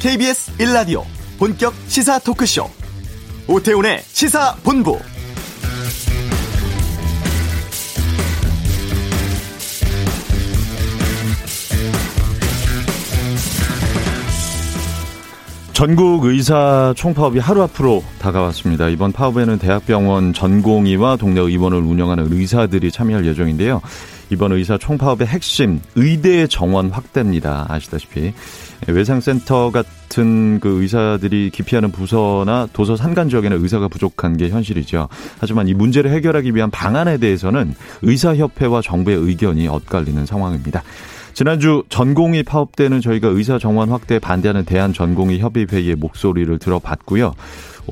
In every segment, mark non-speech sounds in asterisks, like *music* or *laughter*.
KBS 1라디오 본격 시사 토크쇼 오태훈의 시사본부 전국 의사 총파업이 하루 앞으로 다가왔습니다. 이번 파업에는 대학병원 전공의와 동네 의원을 운영하는 의사들이 참여할 예정인데요. 이번 의사 총파업의 핵심 의대 정원 확대입니다. 아시다시피 외상센터 같은 그 의사들이 기피하는 부서나 도서 산간 지역에는 의사가 부족한 게 현실이죠. 하지만 이 문제를 해결하기 위한 방안에 대해서는 의사협회와 정부의 의견이 엇갈리는 상황입니다. 지난주 전공의 파업 때는 저희가 의사 정원 확대에 반대하는 대한 전공의 협의회의 목소리를 들어봤고요.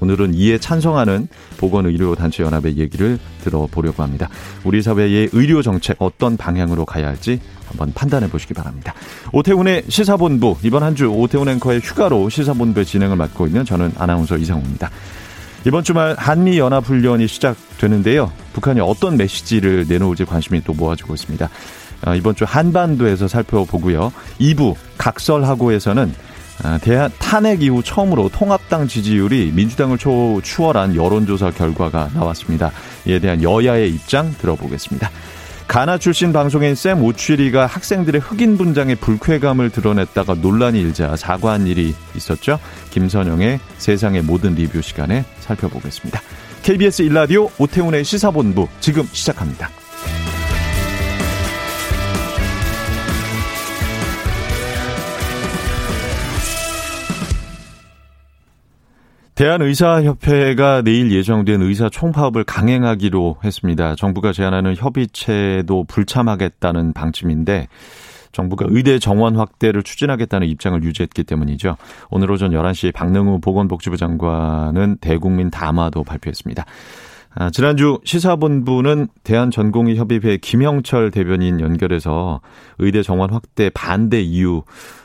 오늘은 이에 찬성하는 보건의료단체연합의 얘기를 들어보려고 합니다. 우리 사회의 의료 정책 어떤 방향으로 가야 할지 한번 판단해 보시기 바랍니다. 오태훈의 시사본부 이번 한 주 오태훈 앵커의 휴가로 시사본부의 진행을 맡고 있는 저는 아나운서 이상우입니다. 이번 주말 한미 연합 훈련이 시작되는데요. 북한이 어떤 메시지를 내놓을지 관심이 또 모아지고 있습니다. 어, 이번 주 한반도에서 살펴보고요. 2부 각설하고에서는 어, 대한 탄핵 이후 처음으로 통합당 지지율이 민주당을 초 추월한 여론조사 결과가 나왔습니다. 이에 대한 여야의 입장 들어보겠습니다. 가나 출신 방송인 샘 오취리가 학생들의 흑인 분장에 불쾌감을 드러냈다가 논란이 일자 사과한 일이 있었죠. 김선영의 세상의 모든 리뷰 시간에 살펴보겠습니다. KBS 일라디오 오태훈의 시사본부 지금 시작합니다. 대한의사협회가 내일 예정된 의사 총파업을 강행하기로 했습니다. 정부가 제안하는 협의체도 불참하겠다는 방침인데 정부가 의대 정원 확대를 추진하겠다는 입장을 유지했기 때문이죠. 오늘 오전 11시 박능우 보건복지부 장관은 대국민 담화도 발표했습니다. 아, 지난주 시사본부는 대한전공의협의회 김영철 대변인 연결해서 의대 정원 확대 반대 이유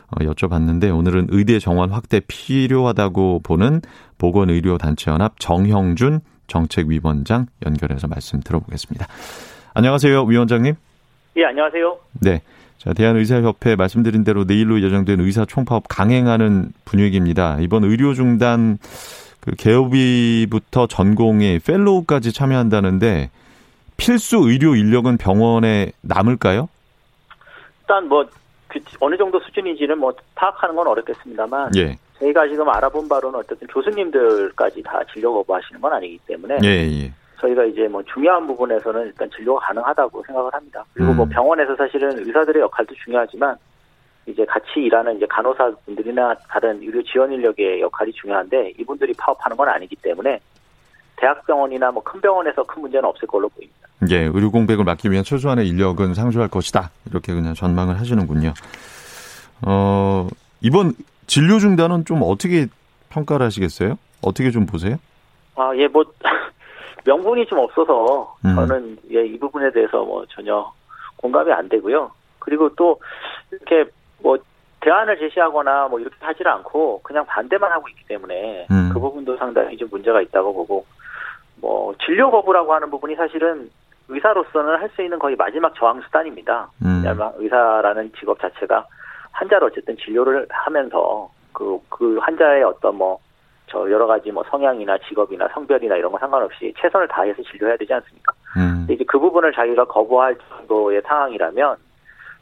어, 여쭤봤는데 오늘은 의대 정원 확대 필요하다고 보는 보건의료단체연합 정형준 정책위원장 연결해서 말씀 들어보겠습니다. 안녕하세요, 위원장님. 예, 안녕하세요. 네. 자, 대한의사협회 말씀드린 대로 내일로 예정된 의사 총파업 강행하는 분위기입니다. 이번 의료 중단 그 개업이부터 전공의 펠로우까지 참여한다는데 필수 의료 인력은 병원에 남을까요? 일단 뭐 그 어느 정도 수준인지는 뭐 파악하는 건 어렵겠습니다만 예. 저희가 지금 알아본 바로는 어쨌든 교수님들까지 다 진료 거부하시는 건 아니기 때문에 예, 예. 저희가 이제 뭐 중요한 부분에서는 일단 진료가 가능하다고 생각을 합니다. 그리고 뭐 음. 뭐 병원에서 사실은 의사들의 역할도 중요하지만 이제 같이 일하는 이제 간호사분들이나 다른 의료 지원 인력의 역할이 중요한데 이분들이 파업하는 건 아니기 때문에 대학병원이나 뭐 큰 병원에서 큰 문제는 없을 걸로 보입니다. 예, 의료 공백을 막기 위한 최소한의 인력은 상주할 것이다. 이렇게 그냥 전망을 하시는군요. 어, 이번 진료 중단은 좀 어떻게 평가를 하시겠어요? 어떻게 좀 보세요? 아, 예, 뭐, *laughs* 명분이 좀 없어서 음. 저는 예, 이 부분에 대해서 뭐 전혀 공감이 안 되고요. 그리고 또 이렇게 뭐 대안을 제시하거나 뭐 이렇게 하지를 않고 그냥 반대만 하고 있기 때문에 음. 그 부분도 상당히 좀 문제가 있다고 보고 뭐 진료 거부라고 하는 부분이 사실은 의사로서는 할 수 있는 거의 마지막 저항 수단입니다. 음. 의사라는 직업 자체가 환자를 어쨌든 진료를 하면서 그, 그 환자의 어떤 뭐, 저 여러 가지 뭐 성향이나 직업이나 성별이나 이런 거 상관없이 최선을 다해서 진료해야 되지 않습니까? 음. 이제 그 부분을 자기가 거부할 정도의 상황이라면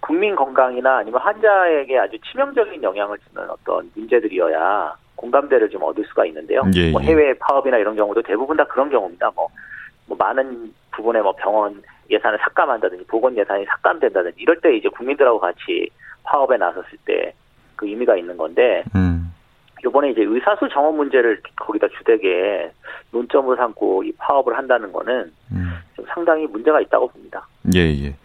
국민 건강이나 아니면 환자에게 아주 치명적인 영향을 주는 어떤 문제들이어야 공감대를 좀 얻을 수가 있는데요. 예, 예. 뭐 해외 파업이나 이런 경우도 대부분 다 그런 경우입니다. 뭐, 뭐 많은 부분에 뭐 병원 예산을 삭감한다든지 보건 예산이 삭감된다든지 이럴 때 이제 국민들하고 같이 파업에 나섰을 때 그 의미가 있는 건데 음. 이번에 이제 의사수 정원 문제를 거기다 주되게 논점을 삼고 이 파업을 한다는 거는 음. 좀 상당히 문제가 있다고 봅니다. 예, 예.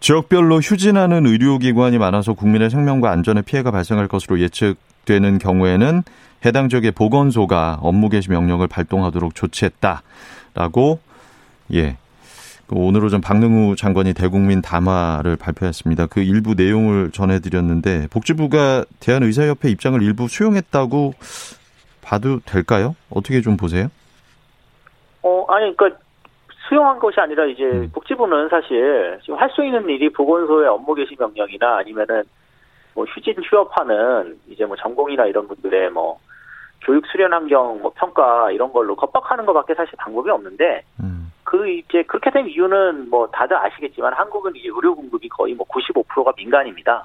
지역별로 휴진하는 의료기관이 많아서 국민의 생명과 안전에 피해가 발생할 것으로 예측되는 경우에는 해당 지역의 보건소가 업무 개시 명령을 발동하도록 조치했다라고 예그 오늘 오전 박능우 장관이 대국민 담화를 발표했습니다. 그 일부 내용을 전해드렸는데 복지부가 대한의사협회 입장을 일부 수용했다고 봐도 될까요? 어떻게 좀 보세요? 어 아니 그러니까 수용한 것이 아니라 이제 음. 복지부는 사실 지금 할 수 있는 일이 보건소의 업무 개시 명령이나 아니면은 뭐 휴진 휴업화는 이제 뭐 전공이나 이런 분들의 뭐 교육 수련 환경 뭐 평가 이런 걸로 겁박하는 것밖에 사실 방법이 없는데 음. 그 이제 그렇게 된 이유는 뭐 다들 아시겠지만 한국은 이제 의료 공급이 거의 뭐 95%가 민간입니다.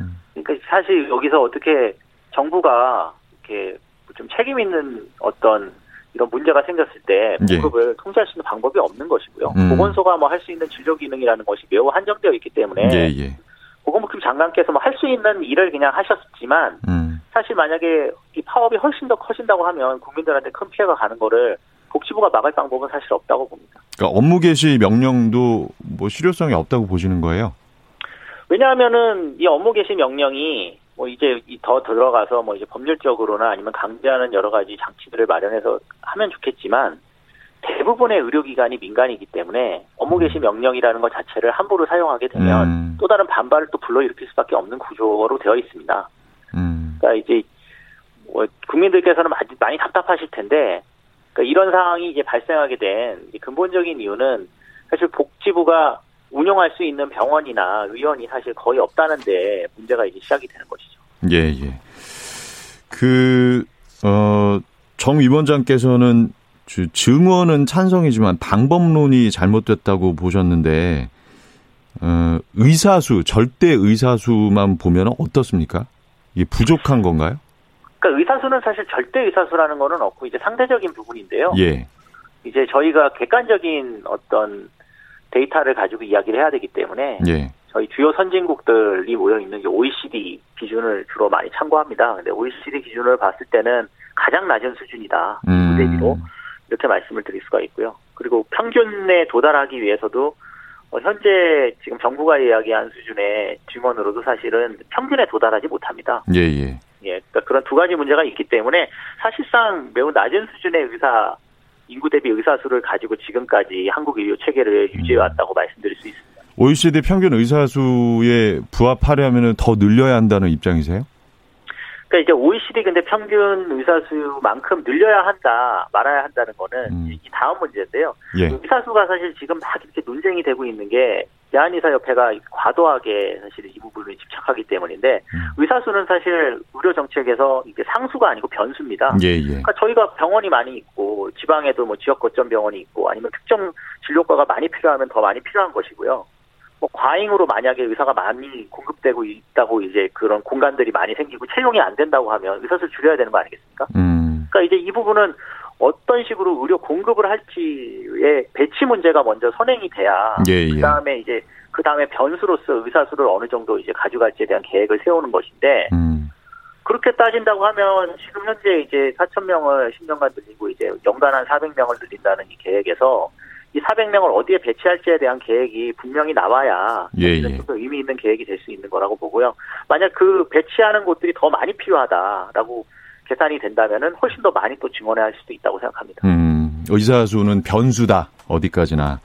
음. 그러니까 사실 여기서 어떻게 정부가 이렇게 좀 책임 있는 어떤 이런 문제가 생겼을 때 예. 공급을 예. 통제할 수 있는 방법이 없는 것이고요. 음. 보건소가 뭐 할 수 있는 진료 기능이라는 것이 매우 한정되어 있기 때문에 예, 예. 보건복지 장관께서 뭐 할 수 있는 일을 그냥 하셨지만 음. 사실 만약에 이 파업이 훨씬 더 커진다고 하면 국민들한테 큰 피해가 가는 거를 복지부가 막을 방법은 사실 없다고 봅니다. 그러니까 업무 개시 명령도 뭐 실효성이 없다고 보시는 거예요? 왜냐하면은 이 업무 개시 명령이 뭐 이제 더 들어가서 뭐 이제 법률적으로나 아니면 강제하는 여러 가지 장치들을 마련해서 하면 좋겠지만 대부분의 의료기관이 민간이기 때문에 업무 개시 명령이라는 것 자체를 함부로 사용하게 되면 음. 또 다른 반발을 또 불러일으킬 수밖에 없는 구조로 되어 있습니다. 음. 그러니까 이제 뭐 국민들께서는 많이, 많이 답답하실 텐데 그러니까 이런 상황이 이제 발생하게 된 근본적인 이유는 사실 복지부가 운영할 수 있는 병원이나 의원이 사실 거의 없다는데 문제가 이제 시작이 되는 것이죠. 예, 예. 그, 어, 정 위원장께서는 증언은 찬성이지만 방법론이 잘못됐다고 보셨는데, 어, 의사수, 절대 의사수만 보면 어떻습니까? 이게 부족한 건가요? 그러니까 의사수는 사실 절대 의사수라는 거는 없고 이제 상대적인 부분인데요. 예. 이제 저희가 객관적인 어떤 데이터를 가지고 이야기를 해야 되기 때문에 예. 저희 주요 선진국들이 모여 있는 OECD 기준을 주로 많이 참고합니다. 근데 OECD 기준을 봤을 때는 가장 낮은 수준이다. 음. 대비로 이렇게 말씀을 드릴 수가 있고요. 그리고 평균에 도달하기 위해서도 어, 현재 지금 정부가 이야기한 수준의 증언으로도 사실은 평균에 도달하지 못합니다. 예, 예. 예, 그러니까 그런 두 가지 문제가 있기 때문에 사실상 매우 낮은 수준의 의사 인구 대비 의사 수를 가지고 지금까지 한국 의료 체계를 유지해 왔다고 말씀드릴 수 있습니다. OECD 평균 의사 수에 부합하려면 더 늘려야 한다는 입장이세요? 그러니까 이제 OECD 근데 평균 의사 수만큼 늘려야 한다, 말아야 한다는 거는 음. 이 다음 문제인데요. 예. 의사 수가 사실 지금 막 이렇게 논쟁이 되고 있는 게 대한의사협회가 과도하게 사실 이 부분을 집착하기 때문인데 음. 의사 수는 사실 의료 정책에서 이게 상수가 아니고 변수입니다. 예, 예. 그러니까 저희가 병원이 많이 있고 지방에도 뭐 지역 거점 병원이 있고 아니면 특정 진료과가 많이 필요하면 더 많이 필요한 것이고요. 뭐 과잉으로 만약에 의사가 많이 공급되고 있다고 이제 그런 공간들이 많이 생기고 채용이 안 된다고 하면 의사수를 줄여야 되는 거 아니겠습니까? 음. 그러니까 이제 이 부분은 어떤 식으로 의료 공급을 할지의 배치 문제가 먼저 선행이 돼야 예, 예. 그다음에 이제 그다음에 변수로서 의사수를 어느 정도 이제 가져갈지에 대한 계획을 세우는 것인데 음. 그렇게 따진다고 하면 지금 현재 이제 4천 명을 10년간 늘리고 이제 연간 한 400명을 늘린다는 이 계획에서 이 400명을 어디에 배치할지에 대한 계획이 분명히 나와야 예, 예. 좀 의미 있는 계획이 될 수 있는 거라고 보고요. 만약 그 배치하는 곳들이 더 많이 필요하다라고 계산이 된다면은 훨씬 더 많이 또 증원해야 할 수도 있다고 생각합니다. 음, 의사 수는 변수다 어디까지나.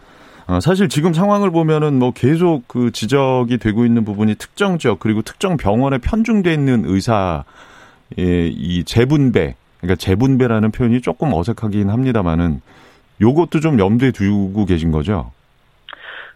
어, 사실 지금 상황을 보면은 뭐 계속 그 지적이 되고 있는 부분이 특정 지역 그리고 특정 병원에 편중돼 있는 의사의 이 재분배, 그러니까 재분배라는 표현이 조금 어색하긴 합니다만은 요것도 좀 염두에 두고 계신 거죠?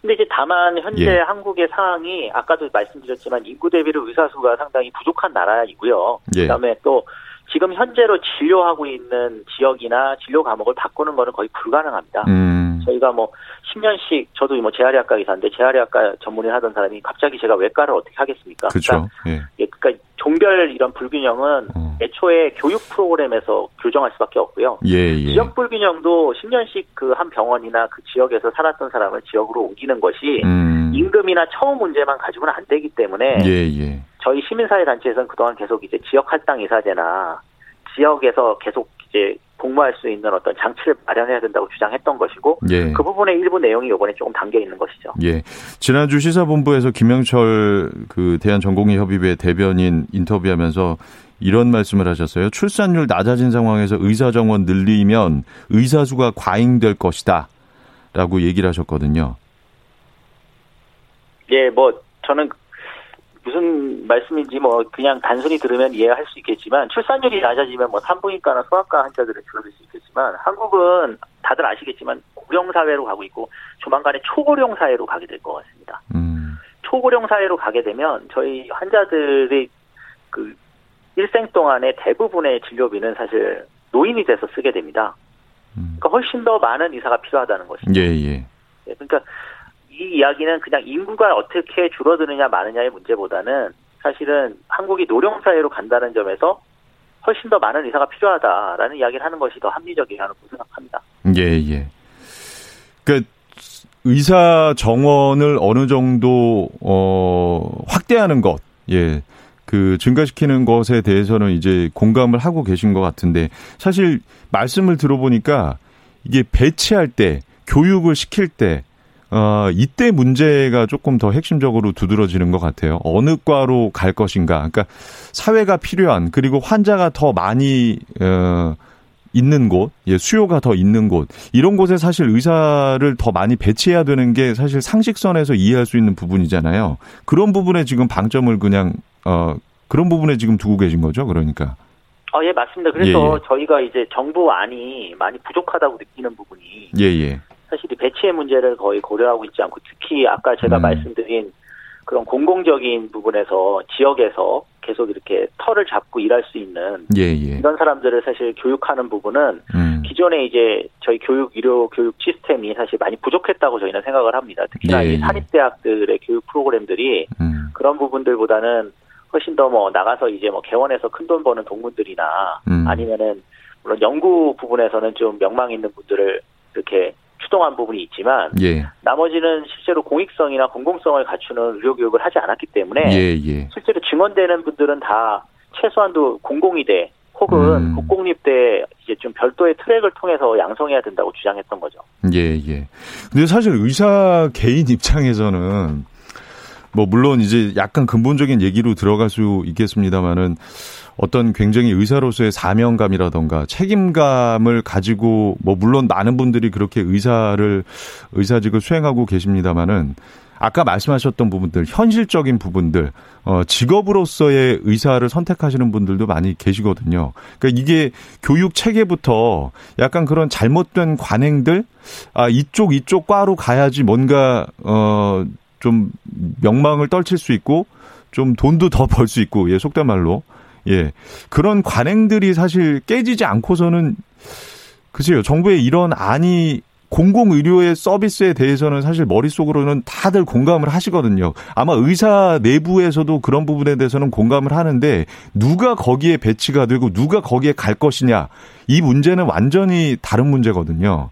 근데 이제 다만 현재 예. 한국의 상황이 아까도 말씀드렸지만 인구 대비로 의사 수가 상당히 부족한 나라이고요. 예. 그다음에 또 지금 현재로 진료하고 있는 지역이나 진료 과목을 바꾸는 거는 거의 불가능합니다. 음. 저희가 뭐 10년씩 저도 뭐 재활의학과 의사인데 재활의학과 전문의 하던 사람이 갑자기 제가 외과를 어떻게 하겠습니까? 그렇죠. 그러니까, 예. 예, 그러니까 종별 이런 불균형은 어. 애초에 교육 프로그램에서 교정할 수밖에 없고요. 예, 예. 지역 불균형도 10년씩 그 한 병원이나 그 지역에서 살았던 사람을 지역으로 옮기는 것이 음. 임금이나 처우 문제만 가지고는 안 되기 때문에 예, 예. 저희 시민사회 단체에서는 그동안 계속 이제 지역 할당 이사제나 지역에서 계속 이제 공모할 수 있는 어떤 장치를 마련해야 된다고 주장했던 것이고 예. 그 부분의 일부 내용이 이번에 조금 담겨 있는 것이죠. 예. 지난주 시사본부에서 김영철 그 대한전공의협의회 대변인 인터뷰하면서 이런 말씀을 하셨어요. 출산율 낮아진 상황에서 의사 정원 늘리면 의사 수가 과잉될 것이다라고 얘기를 하셨거든요. 예, 뭐 저는 말씀인지 뭐 그냥 단순히 들으면 이해할 수 있겠지만 출산율이 낮아지면 뭐 산부인과나 소아과 환자들은 줄어들 수 있겠지만 한국은 다들 아시겠지만 고령 사회로 가고 있고 조만간에 초고령 사회로 가게 될 것 같습니다. 음. 소고령 사회로 가게 되면 저희 환자들의 그 일생 동안의 대부분의 진료비는 사실 노인이 돼서 쓰게 됩니다. 음. 그러니까 훨씬 더 많은 의사가 필요하다는 것이죠. 예, 예. 예, 그러니까 이 이야기는 그냥 인구가 어떻게 줄어드느냐 마느냐의 문제보다는 사실은 한국이 노령 사회로 간다는 점에서 훨씬 더 많은 의사가 필요하다라는 이야기를 하는 것이 더 합리적이라고 생각합니다. 예, 예. 그러니까 의사 정원을 어느 정도 어 확대하는 것, 예. 그 증가시키는 것에 대해서는 이제 공감을 하고 계신 것 같은데 사실 말씀을 들어보니까 이게 배치할 때 교육을 시킬 때 어, 이때 문제가 조금 더 핵심적으로 두드러지는 것 같아요. 어느 과로 갈 것인가. 그러니까 사회가 필요한 그리고 환자가 더 많이 어, 있는 곳, 예, 수요가 더 있는 곳, 이런 곳에 사실 의사를 더 많이 배치해야 되는 게 사실 상식선에서 이해할 수 있는 부분이잖아요. 그런 부분에 지금 방점을 그냥, 어, 그런 부분에 지금 두고 계신 거죠, 그러니까. 아, 예, 맞습니다. 그래서 예, 예. 저희가 이제 정부 안이 많이 부족하다고 느끼는 부분이. 예, 예. 사실 이 배치의 문제를 거의 고려하고 있지 않고 특히 아까 제가 음. 말씀드린 그런 공공적인 부분에서 지역에서 계속 이렇게 털을 잡고 일할 수 있는 예, 예. 이런 사람들을 사실 교육하는 부분은 음. 기존에 이제 저희 교육 의료 교육 시스템이 사실 많이 부족했다고 저희는 생각을 합니다. 특히나 예, 이 예. 사립대학들의 교육 프로그램들이 음. 그런 부분들보다는 훨씬 더 뭐 나가서 이제 뭐 개원해서 큰 돈 버는 동문들이나 음. 아니면은 물론 연구 부분에서는 좀 명망 있는 분들을 이렇게 추동한 부분이 있지만 예. 나머지는 실제로 공익성이나 공공성을 갖추는 의료 교육을 하지 않았기 때문에 예, 예. 실제로 증언되는 분들은 다 최소한도 공공의대 혹은 음. 국공립대 이제 좀 별도의 트랙을 통해서 양성해야 된다고 주장했던 거죠. 예, 예. 근데 사실 의사 개인 입장에서는 뭐 물론 이제 약간 근본적인 얘기로 들어갈 수 있겠습니다만은 어떤 굉장히 의사로서의 사명감이라던가 책임감을 가지고 뭐 물론 많은 분들이 그렇게 의사를 의사직을 수행하고 계십니다마는 아까 말씀하셨던 부분들 현실적인 부분들 어 직업으로서의 의사를 선택하시는 분들도 많이 계시거든요. 그러니까 이게 교육 체계부터 약간 그런 잘못된 관행들 아 이쪽 이쪽 과로 가야지 뭔가 어 좀 명망을 떨칠 수 있고 좀 돈도 더 벌 수 있고 예 속된 말로 예. 그런 관행들이 사실 깨지지 않고서는 글쎄요. 정부의 이런 안이 공공의료의 서비스에 대해서는 사실 머릿속으로는 다들 공감을 하시거든요. 아마 의사 내부에서도 그런 부분에 대해서는 공감을 하는데 누가 거기에 배치가 되고 누가 거기에 갈 것이냐. 이 문제는 완전히 다른 문제거든요.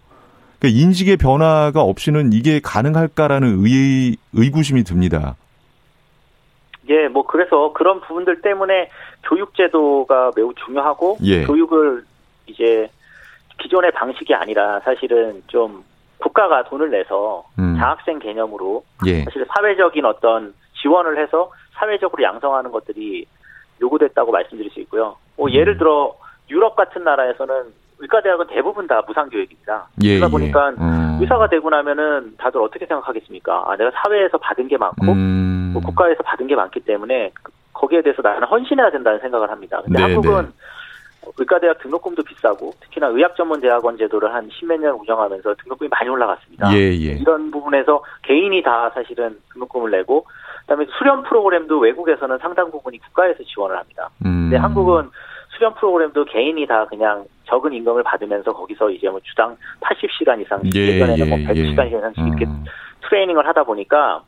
그러니까 인식의 변화가 없이는 이게 가능할까라는 의, 의구심이 듭니다. 예, 뭐 그래서 그런 부분들 때문에 교육제도가 매우 중요하고 예. 교육을 이제 기존의 방식이 아니라 사실은 좀 국가가 돈을 내서 음. 장학생 개념으로 예. 사실 사회적인 어떤 지원을 해서 사회적으로 양성하는 것들이 요구됐다고 말씀드릴 수 있고요. 뭐 음. 예를 들어 유럽 같은 나라에서는 의과대학은 대부분 다 무상교육입니다. 예, 그러다 예. 보니까 예. 음. 의사가 되고 나면은 다들 어떻게 생각하겠습니까? 아, 내가 사회에서 받은 게 많고 음. 뭐 국가에서 받은 게 많기 때문에 거기에 대해서 나는 헌신해야 된다는 생각을 합니다. 근데 네, 한국은 네. 의과대학 등록금도 비싸고 특히나 의학전문대학원 제도를 한 십몇 년 운영하면서 등록금이 많이 올라갔습니다. 예, 예. 이런 부분에서 개인이 다 사실은 등록금을 내고 그다음에 수련 프로그램도 외국에서는 상당 부분이 국가에서 지원을 합니다. 음. 근데 한국은 수련 프로그램도 개인이 다 그냥 적은 임금을 받으면서 거기서 이제 뭐 주당 80시간 이상, 예, 예전에는 뭐 예, 뭐 100시간 이상씩 이렇게 음. 트레이닝을 하다 보니까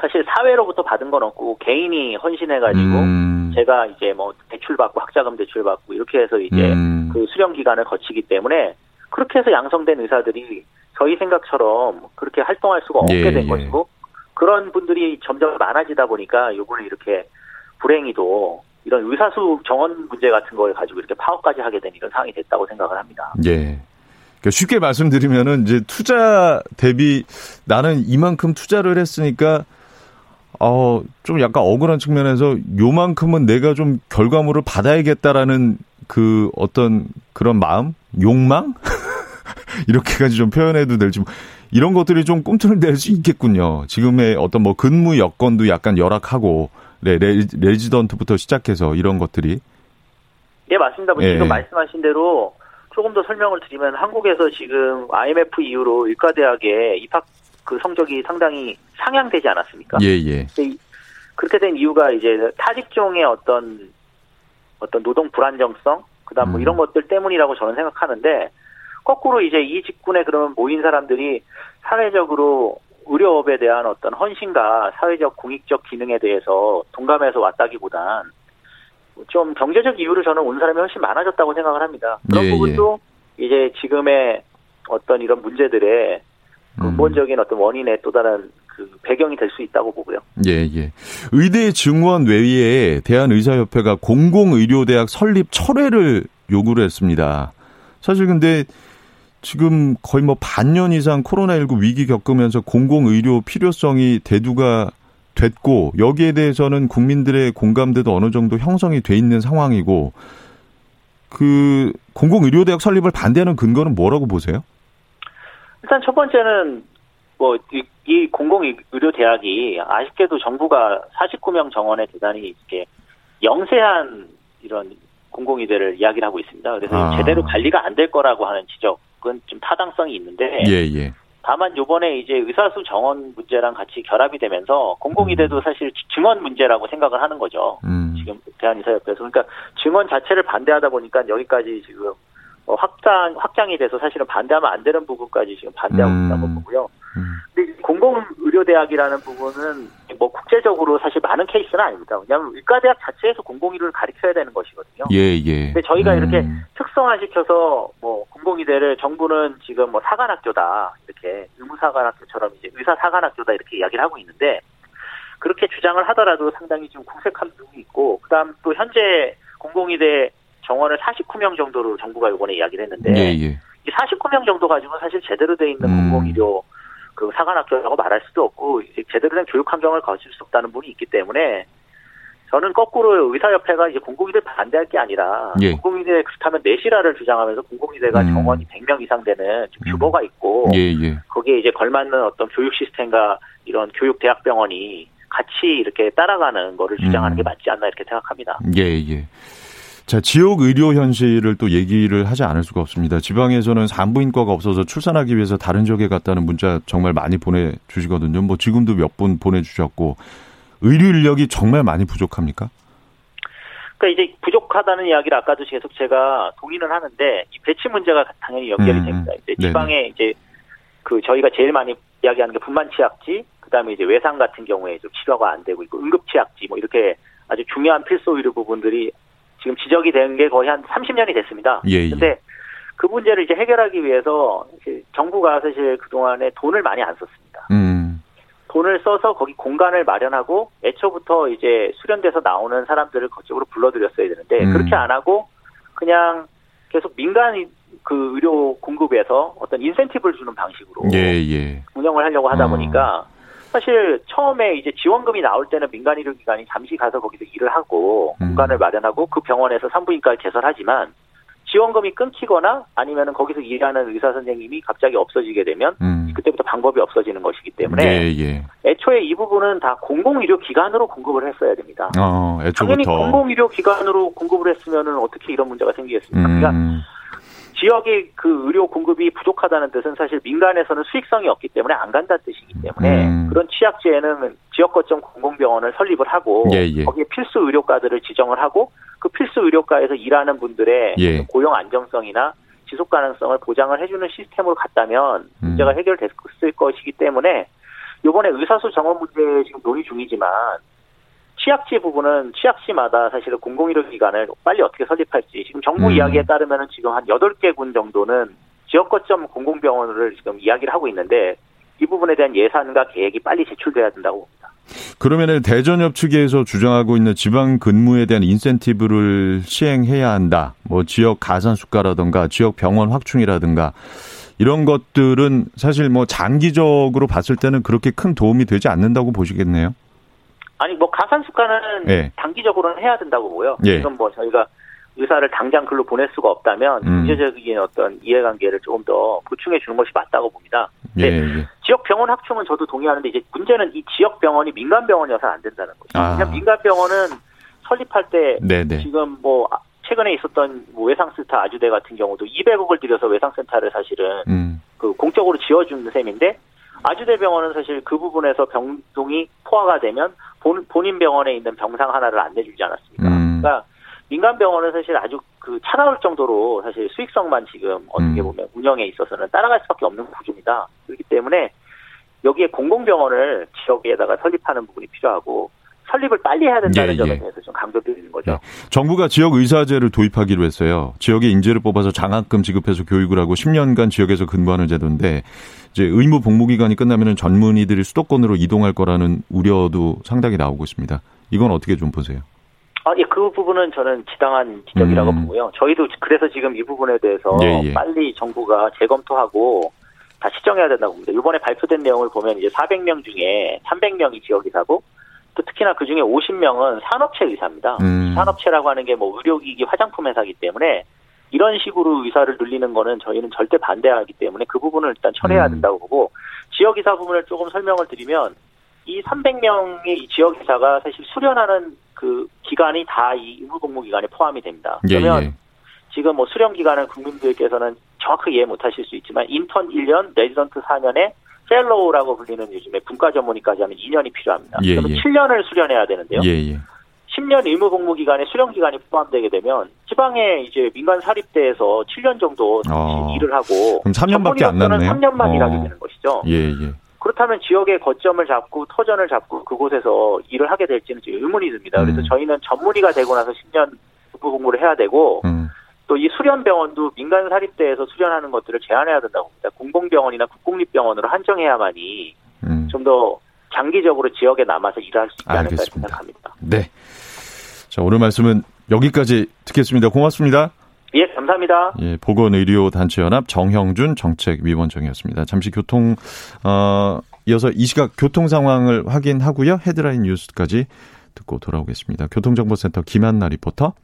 사실 사회로부터 받은 건 없고 개인이 헌신해가지고 음. 제가 이제 뭐 대출 받고 학자금 대출 받고 이렇게 해서 이제 음. 그 수련 기간을 거치기 때문에 그렇게 해서 양성된 의사들이 저희 생각처럼 그렇게 활동할 수가 없게 예, 된 예. 것이고 그런 분들이 점점 많아지다 보니까 요번에 이렇게 불행히도 이런 의사수 정원 문제 같은 걸 가지고 이렇게 파업까지 하게 된 이런 상황이 됐다고 생각을 합니다. 예. 그러니까 쉽게 말씀드리면은 이제 투자 대비 나는 이만큼 투자를 했으니까 어, 좀 약간 억울한 측면에서 요만큼은 내가 좀 결과물을 받아야겠다라는 그 어떤 그런 마음? 욕망? *laughs* 이렇게까지 좀 표현해도 될지 이런 것들이 좀 꿈틀댈 수 있겠군요. 지금의 어떤 뭐 근무 여건도 약간 열악하고 네, 레, 레지던트부터 시작해서 이런 것들이 예, 맞습니다. 뭐 예. 지금 말씀하신 대로 조금 더 설명을 드리면 한국에서 지금 IMF 이후로 의과 대학에 입학 그 성적이 상당히 상향되지 않았습니까? 예, 예. 그렇게 된 이유가 이제 타직종의 어떤 어떤 노동 불안정성, 그다음 뭐 음. 이런 것들 때문이라고 저는 생각하는데 거꾸로 이제 이 직군에 그러면 모인 사람들이 사회적으로 의료업에 대한 어떤 헌신과 사회적 공익적 기능에 대해서 동감해서 왔다기보단 좀 경제적 이유로 저는 온 사람이 훨씬 많아졌다고 생각을 합니다. 그런 예, 부분도 이제 지금의 어떤 이런 문제들의 음. 근본적인 어떤 원인의 또 다른 그 배경이 될 수 있다고 보고요. 예, 예. 의대 증원 외에 대한의사협회가 공공의료대학 설립 철회를 요구를 했습니다. 사실 근데 지금 거의 뭐 반년 이상 코로나19 위기 겪으면서 공공의료 필요성이 대두가 됐고 여기에 대해서는 국민들의 공감대도 어느 정도 형성이 돼 있는 상황이고 그 공공의료대학 설립을 반대하는 근거는 뭐라고 보세요? 일단 첫 번째는 뭐 이 공공의료 대학이 아쉽게도 정부가 49명 정원에 대단히 이렇게 영세한 이런 공공의대를 이야기를 하고 있습니다. 그래서 아. 제대로 관리가 안 될 거라고 하는 지적 은좀 타당성이 있는데 예, 예. 다만 요번에 이제 의사수 정원 문제랑 같이 결합이 되면서 공공의대도 사실 증원 문제라고 생각을 하는 거죠. 음. 지금 대한의사협회에서 그러니까 증원 자체를 반대하다 보니까 여기까지 지금 어, 확장 확장이 돼서 사실은 반대하면 안 되는 부분까지 지금 반대하고 음. 있다고 보고요. 음. 근데 이 공공의료대학이라는 부분은 뭐 국제적으로 사실 많은 케이스는 아닙니다. 왜냐하면 의과대학 자체에서 공공의료를 가르쳐야 되는 것이거든요. 예, 예. 근데 저희가 음. 이렇게 특성화시켜서 뭐 공공의대를 정부는 지금 뭐 사관학교다 이렇게 의무사관학교처럼 이제 의사사관학교다 이렇게 이야기를 하고 있는데 그렇게 주장을 하더라도 상당히 좀 궁색한 부분이 있고 그다음 또 현재 공공의대 정원을 49명 정도로 정부가 이번에 이야기를 했는데 예, 예. 이 49명 정도 가지고 사실 제대로 돼 있는 음. 공공의료 그 사관학교라고 말할 수도 없고 제대로 된 교육 환경을 거칠 수 없다는 분이 있기 때문에 저는 거꾸로 의사협회가 이제 공공의대 반대할 게 아니라 예. 공공의대 그렇다면 내실화를 주장하면서 공공의대가 음. 정원이 100명 이상 되는 좀 음. 규모가 있고 예, 예. 거기에 이제 걸맞는 어떤 교육 시스템과 이런 교육 대학병원이 같이 이렇게 따라가는 거를 주장하는 음. 게 맞지 않나 이렇게 생각합니다. 예, 예. 자, 지역 의료 현실을 또 얘기를 하지 않을 수가 없습니다. 지방에서는 산부인과가 없어서 출산하기 위해서 다른 지역에 갔다는 문자 정말 많이 보내주시거든요. 뭐 지금도 몇 분 보내주셨고, 의료 인력이 정말 많이 부족합니까? 그러니까 이제 부족하다는 이야기를 아까도 계속 제가 동의는 하는데 이 배치 문제가 당연히 연결이 음, 됩니다. 이제 네네. 지방에 이제 그 저희가 제일 많이 이야기하는 게 분만 치약지, 그다음에 이제 외상 같은 경우에 좀 치료가 안 되고 있고 응급 치약지 뭐 이렇게 아주 중요한 필수 의료 부분들이 지금 지적이 된 게 거의 한 30년이 됐습니다. 예, 예. 근데 그 문제를 이제 해결하기 위해서 정부가 사실 그 동안에 돈을 많이 안 썼습니다. 음, 돈을 써서 거기 공간을 마련하고 애초부터 이제 수련돼서 나오는 사람들을 그쪽으로 불러들였어야 되는데 음. 그렇게 안 하고 그냥 계속 민간 그 의료 공급에서 어떤 인센티브를 주는 방식으로 예, 예. 운영을 하려고 하다 어. 보니까 사실 처음에 이제 지원금이 나올 때는 민간 의료기관이 잠시 가서 거기서 일을 하고 음. 공간을 마련하고 그 병원에서 산부인과를 개설하지만 지원금이 끊기거나 아니면은 거기서 일하는 의사 선생님이 갑자기 없어지게 되면 음. 그때부터 방법이 없어지는 것이기 때문에 예, 예. 애초에 이 부분은 다 공공의료 기관으로 공급을 했어야 됩니다. 어, 당연히 애초부터. 공공의료 기관으로 공급을 했으면은 어떻게 이런 문제가 생기겠습니까? 그러니까 음, 지역의 그 의료 공급이 부족하다는 뜻은 사실 민간에서는 수익성이 없기 때문에 안 간다는 뜻이기 때문에 음. 그런 취약지에는 지역 거점 공공병원을 설립을 하고 예, 예. 거기에 필수 의료과들을 지정을 하고 그 필수 의료과에서 일하는 분들의 예. 어떤 고용 안정성이나 지속 가능성을 보장을 해주는 시스템으로 갔다면 음. 문제가 해결됐을 것이기 때문에 이번에 의사수 정원 문제 지금 논의 중이지만 취약지 부분은 취약시마다 사실은 공공의료 기관을 빨리 어떻게 설립할지 지금 정부 음. 이야기에 따르면은 지금 한 8개 군 정도는 지역 거점 공공병원을 지금 이야기를 하고 있는데 이 부분에 대한 예산과 계획이 빨리 제출돼야 된다고 봅니다. 그러면은 대전협 측에서 주장하고 있는 지방 근무에 대한 인센티브를 시행해야 한다. 뭐 지역 가산 수가라든가 지역 병원 확충이라든가 이런 것들은 사실 뭐 장기적으로 봤을 때는 그렇게 큰 도움이 되지 않는다고 보시겠네요. 아니 뭐 가산 수가는 예. 단기적으로는 해야 된다고 보고요. 예. 지금 뭐 저희가 의사를 당장 글로 보낼 수가 없다면 음. 경제적인 어떤 이해관계를 조금 더 보충해 주는 것이 맞다고 봅니다. 예, 네. 예. 지역 병원 확충은 저도 동의하는데 이제 문제는 이 지역 병원이 민간 병원이어서 안 된다는 거죠. 아. 그냥 민간 병원은 설립할 때 네네. 지금 뭐 아- 최근에 있었던 뭐 외상센터 아주대 같은 경우도 200억을 들여서 외상센터를 사실은 음. 그 공적으로 지어준 셈인데 아주대병원은 사실 그 부분에서 병동이 포화가 되면 본, 본인 병원에 있는 병상 하나를 안 내주지 않았습니까? 음. 그러니까 민간 병원은 사실 아주 그 차가울 정도로 사실 수익성만 지금 어떻게 음. 보면 운영에 있어서는 따라갈 수밖에 없는 구조입니다. 그렇기 때문에 여기에 공공병원을 지역에다가 설립하는 부분이 필요하고 설립을 빨리 해야 된다는 예, 점에 예. 대해서 좀 강조드리는 거죠. 예. 정부가 지역 의사제를 도입하기로 했어요. 지역의 인재를 뽑아서 장학금 지급해서 교육을 하고 10년간 지역에서 근무하는 제도인데 이제 의무 복무 기간이 끝나면은 전문의들이 수도권으로 이동할 거라는 우려도 상당히 나오고 있습니다. 이건 어떻게 좀 보세요? 아, 예, 그 부분은 저는 지당한 지적이라고 음. 보고요. 저희도 그래서 지금 이 부분에 대해서 예, 예. 빨리 정부가 재검토하고 다 시정해야 된다고 봅니다. 이번에 발표된 내용을 보면 이제 400명 중에 300명이 지역의사고 또 특히나 그 중에 50명은 산업체 의사입니다. 음. 산업체라고 하는 게 뭐 의료기기 화장품 회사이기 때문에 이런 식으로 의사를 늘리는 거는 저희는 절대 반대하기 때문에 그 부분을 일단 철회해야 음. 된다고 보고 지역 의사 부분을 조금 설명을 드리면 이 300명의 지역 의사가 사실 수련하는 그 기간이 다 이 의무 복무 기간에 포함이 됩니다. 예, 그러면 예, 예. 지금 뭐 수련 기간은 국민들께서는 정확하게 이해 못하실 수 있지만 인턴 1년, 레지던트 4년에 fellow라고 불리는 요즘에 분과 전문의까지 하면 2년이 필요합니다. 예, 그러면 예. 7년을 수련해야 되는데요. 예, 예. 10년 의무 복무 기간에 수련 기간이 포함되게 되면 지방에 이제 민간 사립대에서 7년 정도 어. 일을 하고 그럼 3년밖에 안 남네요. 3년만 어. 일하게 되는 것이죠. 예, 예. 그렇다면 지역의 거점을 잡고 터전을 잡고 그곳에서 일을 하게 될지는 의문이 듭니다. 그래서 음. 저희는 전문의가 되고 나서 10년 국부 공부를 해야 되고 음. 또 이 수련병원도 민간 사립대에서 수련하는 것들을 제한해야 된다고 봅니다. 공공병원이나 국공립병원으로 한정해야만이 음. 좀더 장기적으로 지역에 남아서 일할 수 있지 않을까 생각합니다. 네. 자, 오늘 말씀은 여기까지 듣겠습니다. 고맙습니다. 예, 감사합니다. 예, 보건의료단체연합 정형준 정책위원장이었습니다. 잠시 교통, 어, 이어서 이 시각 교통 상황을 확인하고요. 헤드라인 뉴스까지 듣고 돌아오겠습니다. 교통정보센터 김한나 리포터.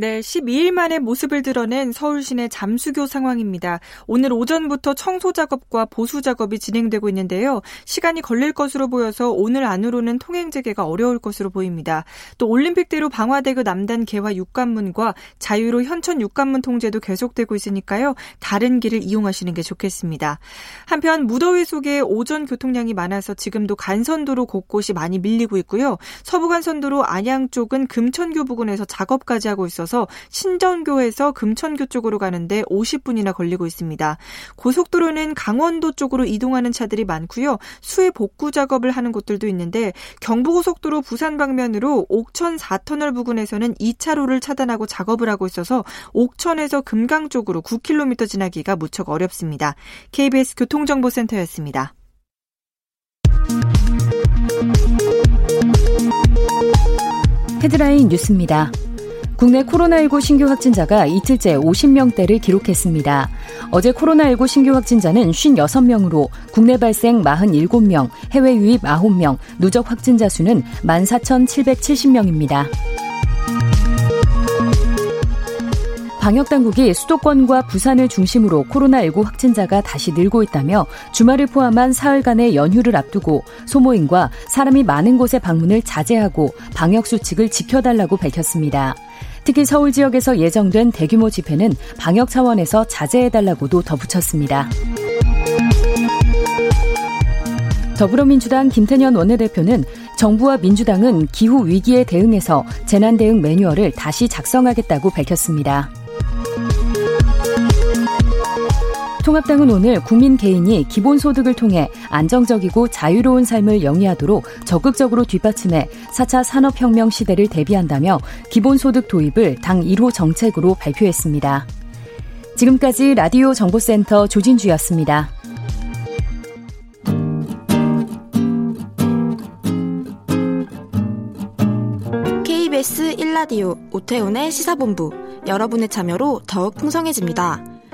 네, 12일 만에 모습을 드러낸 서울 시내 잠수교 상황입니다. 오늘 오전부터 청소 작업과 보수 작업이 진행되고 있는데요. 시간이 걸릴 것으로 보여서 오늘 안으로는 통행 재개가 어려울 것으로 보입니다. 또 올림픽대로 방화대교 남단 개화 육관문과 자유로 현천 육관문 통제도 계속되고 있으니까요. 다른 길을 이용하시는 게 좋겠습니다. 한편 무더위 속에 오전 교통량이 많아서 지금도 간선도로 곳곳이 많이 밀리고 있고요. 서부간선도로 안양 쪽은 금천교 부근에서 작업까지 하고 있어서 있어서 신정교에서 금천교 쪽으로 가는데 50분이나 걸리고 있습니다. 고속도로는 강원도 쪽으로 이동하는 차들이 많고요. 수해 복구 작업을 하는 곳들도 있는데 경부고속도로 부산 방면으로 옥천 4터널 부근에서는 2차로를 차단하고 작업을 하고 있어서 옥천에서 금강 쪽으로 9km 지나기가 무척 어렵습니다. KBS 교통정보센터였습니다. 헤드라인 뉴스입니다. 국내 코로나19 신규 확진자가 이틀째 50명대를 기록했습니다. 어제 코로나19 신규 확진자는 56명으로 국내 발생 47명, 해외 유입 9명, 누적 확진자 수는 14,770명입니다. 방역당국이 수도권과 부산을 중심으로 코로나19 확진자가 다시 늘고 있다며 주말을 포함한 사흘간의 연휴를 앞두고 소모임과 사람이 많은 곳에 방문을 자제하고 방역수칙을 지켜달라고 밝혔습니다. 특히 서울 지역에서 예정된 대규모 집회는 방역 차원에서 자제해달라고도 덧붙였습니다. 더불어민주당 김태년 원내대표는 정부와 민주당은 기후 위기에 대응해서 재난 대응 매뉴얼을 다시 작성하겠다고 밝혔습니다. 통합당은 오늘 국민 개인이 기본소득을 통해 안정적이고 자유로운 삶을 영위하도록 적극적으로 뒷받침해 4차 산업혁명 시대를 대비한다며 기본소득 도입을 당 1호 정책으로 발표했습니다. 지금까지 라디오 정보센터 조진주였습니다. KBS 1라디오 오태훈의 시사본부 여러분의 참여로 더욱 풍성해집니다.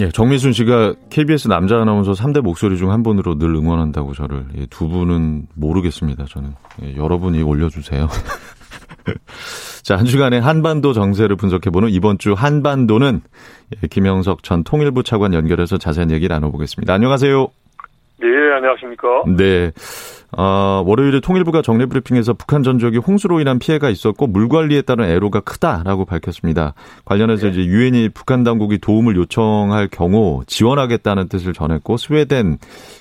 예, 정미순 씨가 KBS 남자 아나운서 3대 목소리 중 한 분으로 늘 응원한다고 저를. 예, 두 분은 모르겠습니다, 저는. 예, 여러분이 올려주세요. *laughs* 자, 한 주간의 한반도 정세를 분석해보는 이번 주 한반도는 김영석 전 통일부 차관 연결해서 자세한 얘기 나눠보겠습니다. 안녕하세요. 네, 안녕하십니까. 네. 어, 월요일에 통일부가 정례 브리핑에서 북한 전적이 홍수로 인한 피해가 있었고 물 관리에 따른 애로가 크다라고 밝혔습니다. 관련해서 네. 이제 유엔이 북한 당국이 도움을 요청할 경우 지원하겠다는 뜻을 전했고 스웨덴,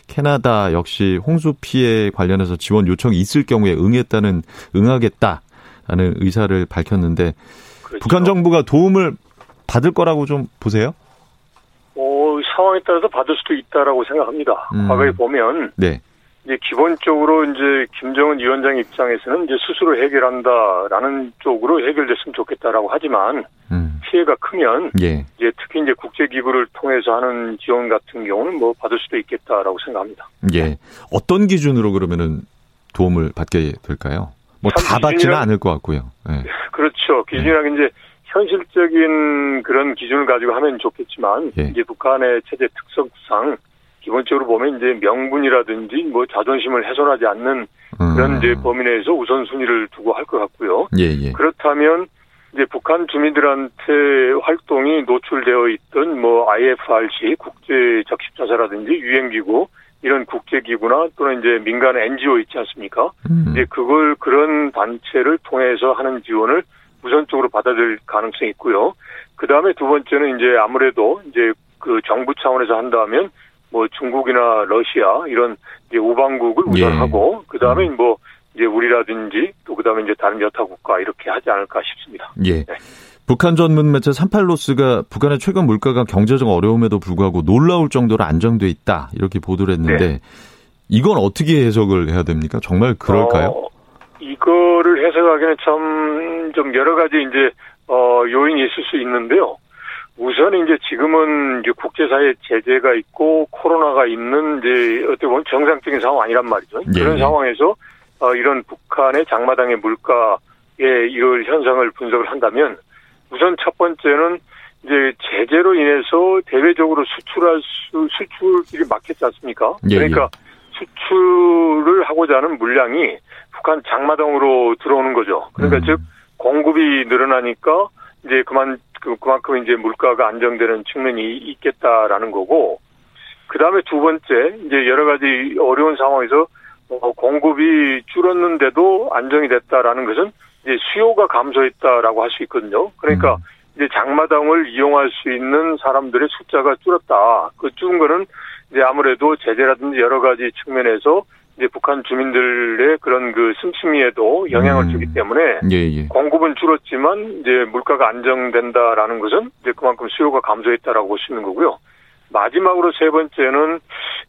캐나다 역시 홍수 피해 관련해서 지원 요청이 있을 경우에 응했다는 응하겠다라는 의사를 밝혔는데 그렇죠. 북한 정부가 도움을 받을 거라고 좀 보세요? 어, 상황에 따라서 받을 수도 있다라고 생각합니다. 음. 과거에 보면 네. 이제 기본적으로 이제 김정은 위원장 입장에서는 이제 스스로 해결한다라는 쪽으로 해결됐으면 좋겠다라고 하지만 음. 피해가 크면 예. 이제 특히 이제 국제 기구를 통해서 하는 지원 같은 경우는 뭐 받을 수도 있겠다라고 생각합니다. 예. 어떤 기준으로 그러면은 도움을 받게 될까요? 뭐 다 받지는 않을 것 같고요. 네. 그렇죠. 기준이라는 네. 이제 현실적인 그런 기준을 가지고 하면 좋겠지만 예. 이제 북한의 체제 특성상 기본적으로 보면 이제 명분이라든지 뭐 자존심을 훼손하지 않는 그런 음. 이제 범위 내에서 우선순위를 두고 할 것 같고요. 예, 예. 그렇다면 이제 북한 주민들한테 활동이 노출되어 있던 뭐 IFRC 국제 적십자사라든지 유엔기구 이런 국제기구나 또는 이제 민간 NGO 있지 않습니까? 음. 이제 그걸 그런 단체를 통해서 하는 지원을 우선적으로 받아들일 가능성이 있고요. 그 다음에 두 번째는 이제 아무래도 이제 그 정부 차원에서 한다면 뭐 중국이나 러시아 이런 이제 우방국을 예. 우선하고 예. 그 다음에 음. 뭐 이제 우리라든지 또 그 다음에 이제 다른 여타 국가 이렇게 하지 않을까 싶습니다. 예. 네. 북한 전문 매체 38로스가 북한의 최근 물가가 경제적 어려움에도 불구하고 놀라울 정도로 안정돼 있다 이렇게 보도를 했는데 네. 이건 어떻게 해석을 해야 됩니까? 정말 그럴까요? 어, 이거를 해석하기는 참 좀 여러 가지 이제 어 요인이 있을 수 있는데요. 우선 이제 지금은 이제 국제사회 제재가 있고 코로나가 있는 이제 어떻게 보면 정상적인 상황 아니란 말이죠. 예. 그런 상황에서 어 이런 북한의 장마당의 물가의 이럴 현상을 분석을 한다면 우선 첫 번째는 이제 제재로 인해서 대외적으로 수출할 수 수출이 막혔지 않습니까? 예, 그러니까 예. 수출을 하고자 하는 물량이 북한 장마당으로 들어오는 거죠. 그러니까 음. 즉 공급이 늘어나니까 이제 그만 그, 그만큼 이제 물가가 안정되는 측면이 있겠다라는 거고 그 다음에 두 번째 이제 여러 가지 어려운 상황에서 어, 공급이 줄었는데도 안정이 됐다라는 것은 이제 수요가 감소했다라고 할 수 있거든요. 그러니까 음. 이제 장마당을 이용할 수 있는 사람들의 숫자가 줄었다. 그 줄은 거는 이제 아무래도 제재라든지 여러 가지 측면에서 이제 북한 주민들의 그런 그 심심이에도 영향을 음. 주기 때문에 예, 예. 공급은 줄었지만 이제 물가가 안정된다라는 것은 이제 그만큼 수요가 감소했다라고 볼 수 있는 거고요. 마지막으로 세 번째는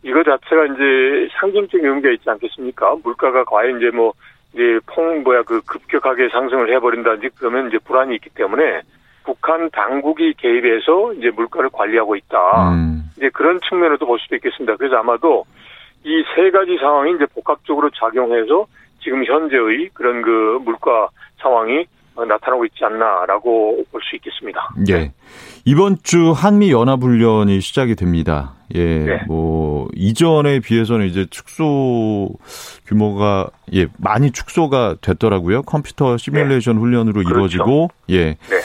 이거 자체가 이제 상징적인 의미가 있지 않겠습니까? 물가가 과연 이제 뭐 이제 폭 뭐야 그 급격하게 상승을 해버린다든지 그러면 이제 불안이 있기 때문에 북한 당국이 개입해서 이제 물가를 관리하고 있다. 음. 이제 그런 측면으로도 볼 수도 있겠습니다. 그래서 아마도 이 세 가지 상황이 이제 복합적으로 작용해서 지금 현재의 그런 그 물가 상황이 나타나고 있지 않나라고 볼 수 있겠습니다. 예. 이번 주 한미 연합 훈련이 시작이 됩니다. 예. 네. 뭐 이전에 비해서는 이제 축소 규모가 예, 많이 축소가 됐더라고요. 컴퓨터 시뮬레이션 네. 훈련으로 그렇죠. 이루어지고 예. 네.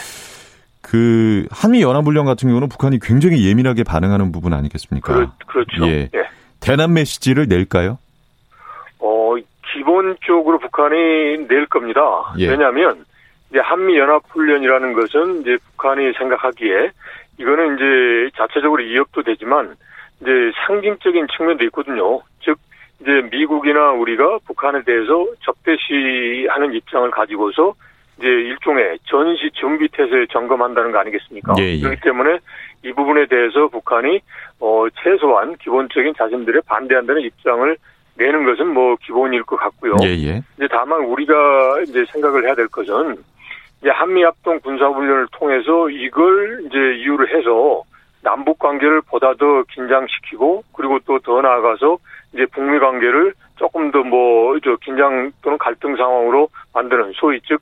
그 한미 연합 훈련 같은 경우는 북한이 굉장히 예민하게 반응하는 부분 아니겠습니까? 그렇, 죠 예. 예. 대남 메시지를 낼까요? 어 기본적으로 북한이 낼 겁니다. 예. 왜냐하면 이제 한미 연합 훈련이라는 것은 이제 북한이 생각하기에 이거는 이제 자체적으로 이역도 되지만 이제 상징적인 측면도 있거든요. 즉 이제 미국이나 우리가 북한에 대해서 적대시하는 입장을 가지고서 이제 일종의 전시 준비 태세 점검한다는 거 아니겠습니까? 예, 예. 그렇기 때문에 이 부분에 대해서 북한이 어 최소한 기본적인 자신들의 반대한다는 입장을 내는 것은 뭐 기본일 것 같고요. 예, 예. 이제 다만 우리가 이제 생각을 해야 될 것은 이제 한미 합동 군사 훈련을 통해서 이걸 이제 이유를 해서 남북 관계를 보다 더 긴장시키고 그리고 또 더 나아가서 이제 북미 관계를 조금 더 뭐 저 긴장 또는 갈등 상황으로 만드는 소위 즉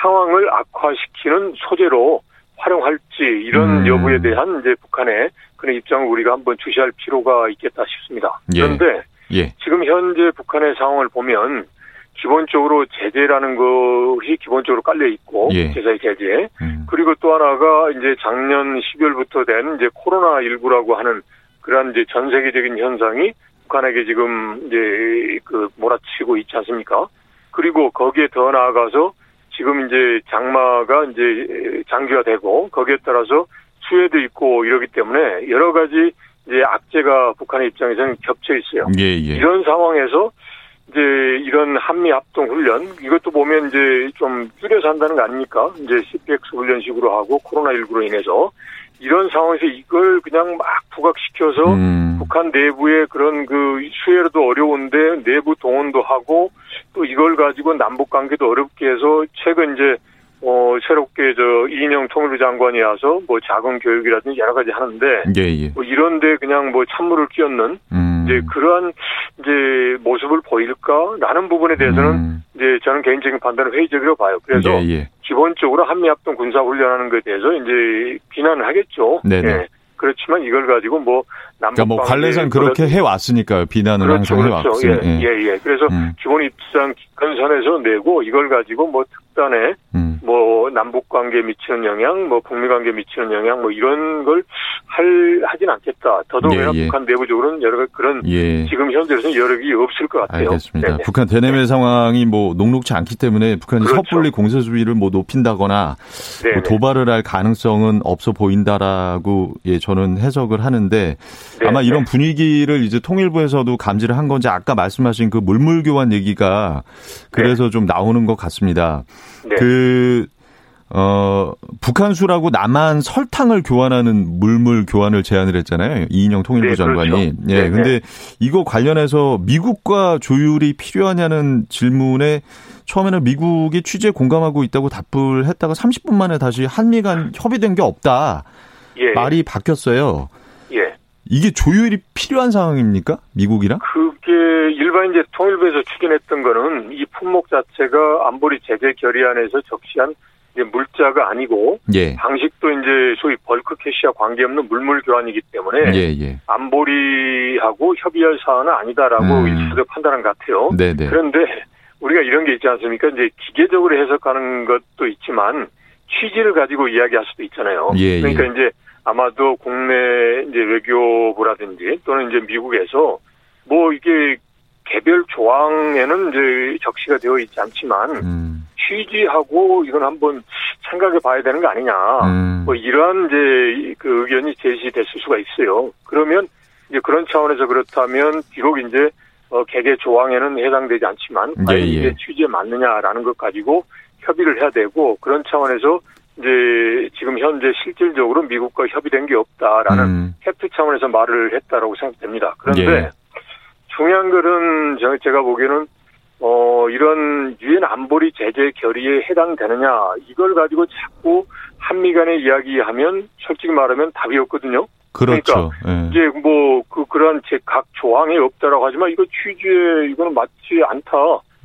상황을 악화시키는 소재로 활용할지 이런 음. 여부에 대한 이제 북한의 그런 입장을 우리가 한번 주시할 필요가 있겠다 싶습니다. 예. 그런데 예. 지금 현재 북한의 상황을 보면 기본적으로 제재라는 것이 기본적으로 깔려 있고 예. 제사의 제재. 음. 그리고 또 하나가 이제 작년 12월부터 된 이제 코로나 19라고 하는 그러한 이제 전 세계적인 현상이 북한에게 지금 이제 그 몰아치고 있지 않습니까? 그리고 거기에 더 나아가서 지금 이제 장마가 이제 장기화되고 거기에 따라서 수해도 있고 이러기 때문에 여러 가지 이제 악재가 북한의 입장에서는 겹쳐 있어요. 예, 예. 이런 상황에서 이제 이런 한미 합동 훈련 이것도 보면 이제 좀 줄여서 한다는 거 아닙니까? 이제 CPX 훈련식으로 하고 코로나 19로 인해서 이런 상황에서 이걸 그냥 막 부각시켜서 음. 북한 내부의 그런 그 수혜로도 어려운데 내부 동원도 하고 또 이걸 가지고 남북 관계도 어렵게 해서 최근 이제 어 새롭게 저 이인영 통일부 장관이 와서 뭐 자금 교육이라든지 여러 가지 하는데 예, 예. 뭐 이런데 그냥 뭐 찬물을 끼얹는 음. 이제 그러한 이제 모습을 보일까라는 부분에 대해서는 음. 이제 저는 개인적인 판단을 회의적으로 봐요. 그래서 예, 예. 기본적으로 한미합동 군사훈련하는 것에 대해서 이제 비난을 하겠죠. 네네. 예. 그렇지만 이걸 가지고 뭐 남북 그러니까 뭐 관례상 그렇게 해 왔으니까요. 비난을 그렇죠, 항상 해 그렇죠. 왔어요. 예, 예, 예. 그래서 음. 기본 입장 건선에서 내고 이걸 가지고 뭐 특단에 음. 뭐 남북 관계에 미치는 영향, 뭐 북미 관계에 미치는 영향, 뭐 이런 걸 할 하진 않겠다. 더더욱이나 예, 예. 북한 내부적으로는 여러 가지 그런 예. 지금 현재로서는 여력이 없을 것 같아요. 알겠습니다. 네네. 북한 대내외 상황이 뭐 녹록치 않기 때문에 북한이 그렇죠. 섣불리 공세 수위를 뭐 높인다거나 네네. 뭐 도발을 할 가능성은 없어 보인다라고 예 저는 해석을 하는데 네, 아마 이런 네. 분위기를 이제 통일부에서도 감지를 한 건지 아까 말씀하신 그 물물 교환 얘기가 그래서 좀 나오는 것 같습니다. 네. 그 어, 북한수라고 남한 설탕을 교환하는 물물 교환을 제안을 했잖아요. 이인영 통일부 네, 장관이. 그렇죠. 예. 네, 근데 이거 관련해서 미국과 조율이 필요하냐는 질문에 처음에는 미국이 취재에 공감하고 있다고 답을 했다가 30분 만에 다시 한미 간 협의된 게 없다. 예, 말이 바뀌었어요. 예. 이게 조율이 필요한 상황입니까? 미국이랑? 그게 일반 이제 통일부에서 추진했던 거는 이 품목 자체가 안보리 제재 결의안에서 적시한 이제 물자가 아니고 예. 방식도 이제 소위 벌크 캐시와 관계없는 물물 교환이기 때문에 예, 예. 안보리하고 협의할 사안은 아니다라고 음. 일차적 판단한 것 같아요. 네네. 그런데 우리가 이런 게 있지 않습니까? 이제 기계적으로 해석하는 것도 있지만 취지를 가지고 이야기할 수도 있잖아요. 예, 예. 그러니까 이제 아마도 국내 이제 외교부라든지 또는 이제 미국에서 뭐 이게 개별 조항에는 이제 적시가 되어 있지 않지만 음. 취지하고 이건 한번 생각해 봐야 되는 거 아니냐. 음. 뭐 이러한 이제 그 의견이 제시됐을 수가 있어요. 그러면 이제 그런 차원에서 그렇다면 비록 이제 어 개개 조항에는 해당되지 않지만 예, 예. 이게 취지에 맞느냐라는 것 가지고 협의를 해야 되고 그런 차원에서 이제 지금 현재 실질적으로 미국과 협의된 게 없다라는 음. 팩트 차원에서 말을 했다라고 생각됩니다. 그런데 예. 중요한 것은 저- 제가 보기에는 어 이런 유엔 안보리 제재 결의에 해당되느냐 이걸 가지고 자꾸 한미 간에 이야기하면 솔직히 말하면 답이 없거든요. 그렇죠. 예. 이제 뭐 그 그런 제 각 조항에 없다라고 하지만 이거 취지에 이거는 맞지 않다.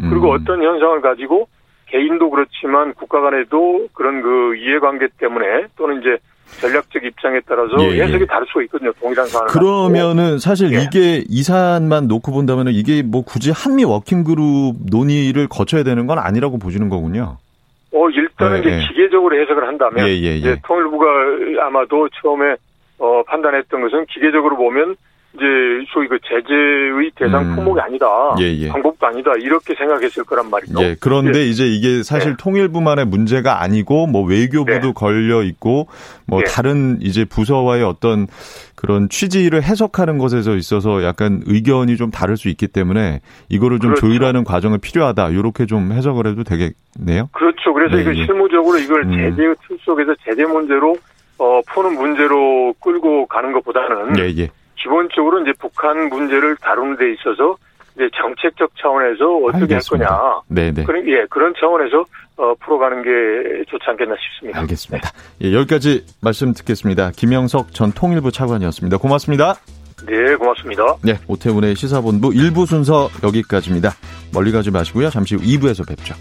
그리고 음. 어떤 현상을 가지고 개인도 그렇지만 국가 간에도 그런 그 이해관계 때문에 또는 이제 전략적 입장에 따라서 예, 예. 해석이 다를 수가 있거든요. 동일한 가지고. 그러면은 사실 예. 이게 이 사안만 놓고 본다면은 이게 뭐 굳이 한미 워킹그룹 논의를 거쳐야 되는 건 아니라고 보시는 거군요. 어, 일단은 예, 이제 예. 기계적으로 해석을 한다면 예, 예, 예. 이제 통일부가 아마도 처음에 어, 판단했던 것은 기계적으로 보면 이제 소위 그 제재의 대상 음. 품목이 아니다. 예, 예. 방법도 아니다. 이렇게 생각했을 거란 말이죠. 예, 그런데 이제 이게 사실 네. 통일부만의 문제가 아니고 뭐 외교부도 네. 걸려 있고 뭐 예. 다른 이제 부서와의 어떤 그런 취지를 해석하는 것에서 있어서 약간 의견이 좀 다를 수 있기 때문에 이거를 좀 그렇죠. 조율하는 과정이 필요하다. 이렇게 좀 해석을 해도 되겠네요. 그렇죠. 그래서 네, 이거 예. 실무적으로 이걸 음. 제재의 틀 속에서 제재 문제로 어, 푸는 문제로 끌고 가는 것보다는 예, 예. 기본적으로 이제 북한 문제를 다루는 데 있어서 이제 정책적 차원에서 어떻게 알겠습니다. 할 거냐. 네, 네. 그런 예 그런 차원에서 어, 풀어가는 게 좋지 않겠나 싶습니다. 알겠습니다. 예, 여기까지 말씀 듣겠습니다. 김영석 전 통일부 차관이었습니다. 고맙습니다. 네, 고맙습니다. 네, 오태훈의 시사본부 1부 순서 여기까지입니다. 멀리 가지 마시고요. 잠시 후 2부에서 뵙죠.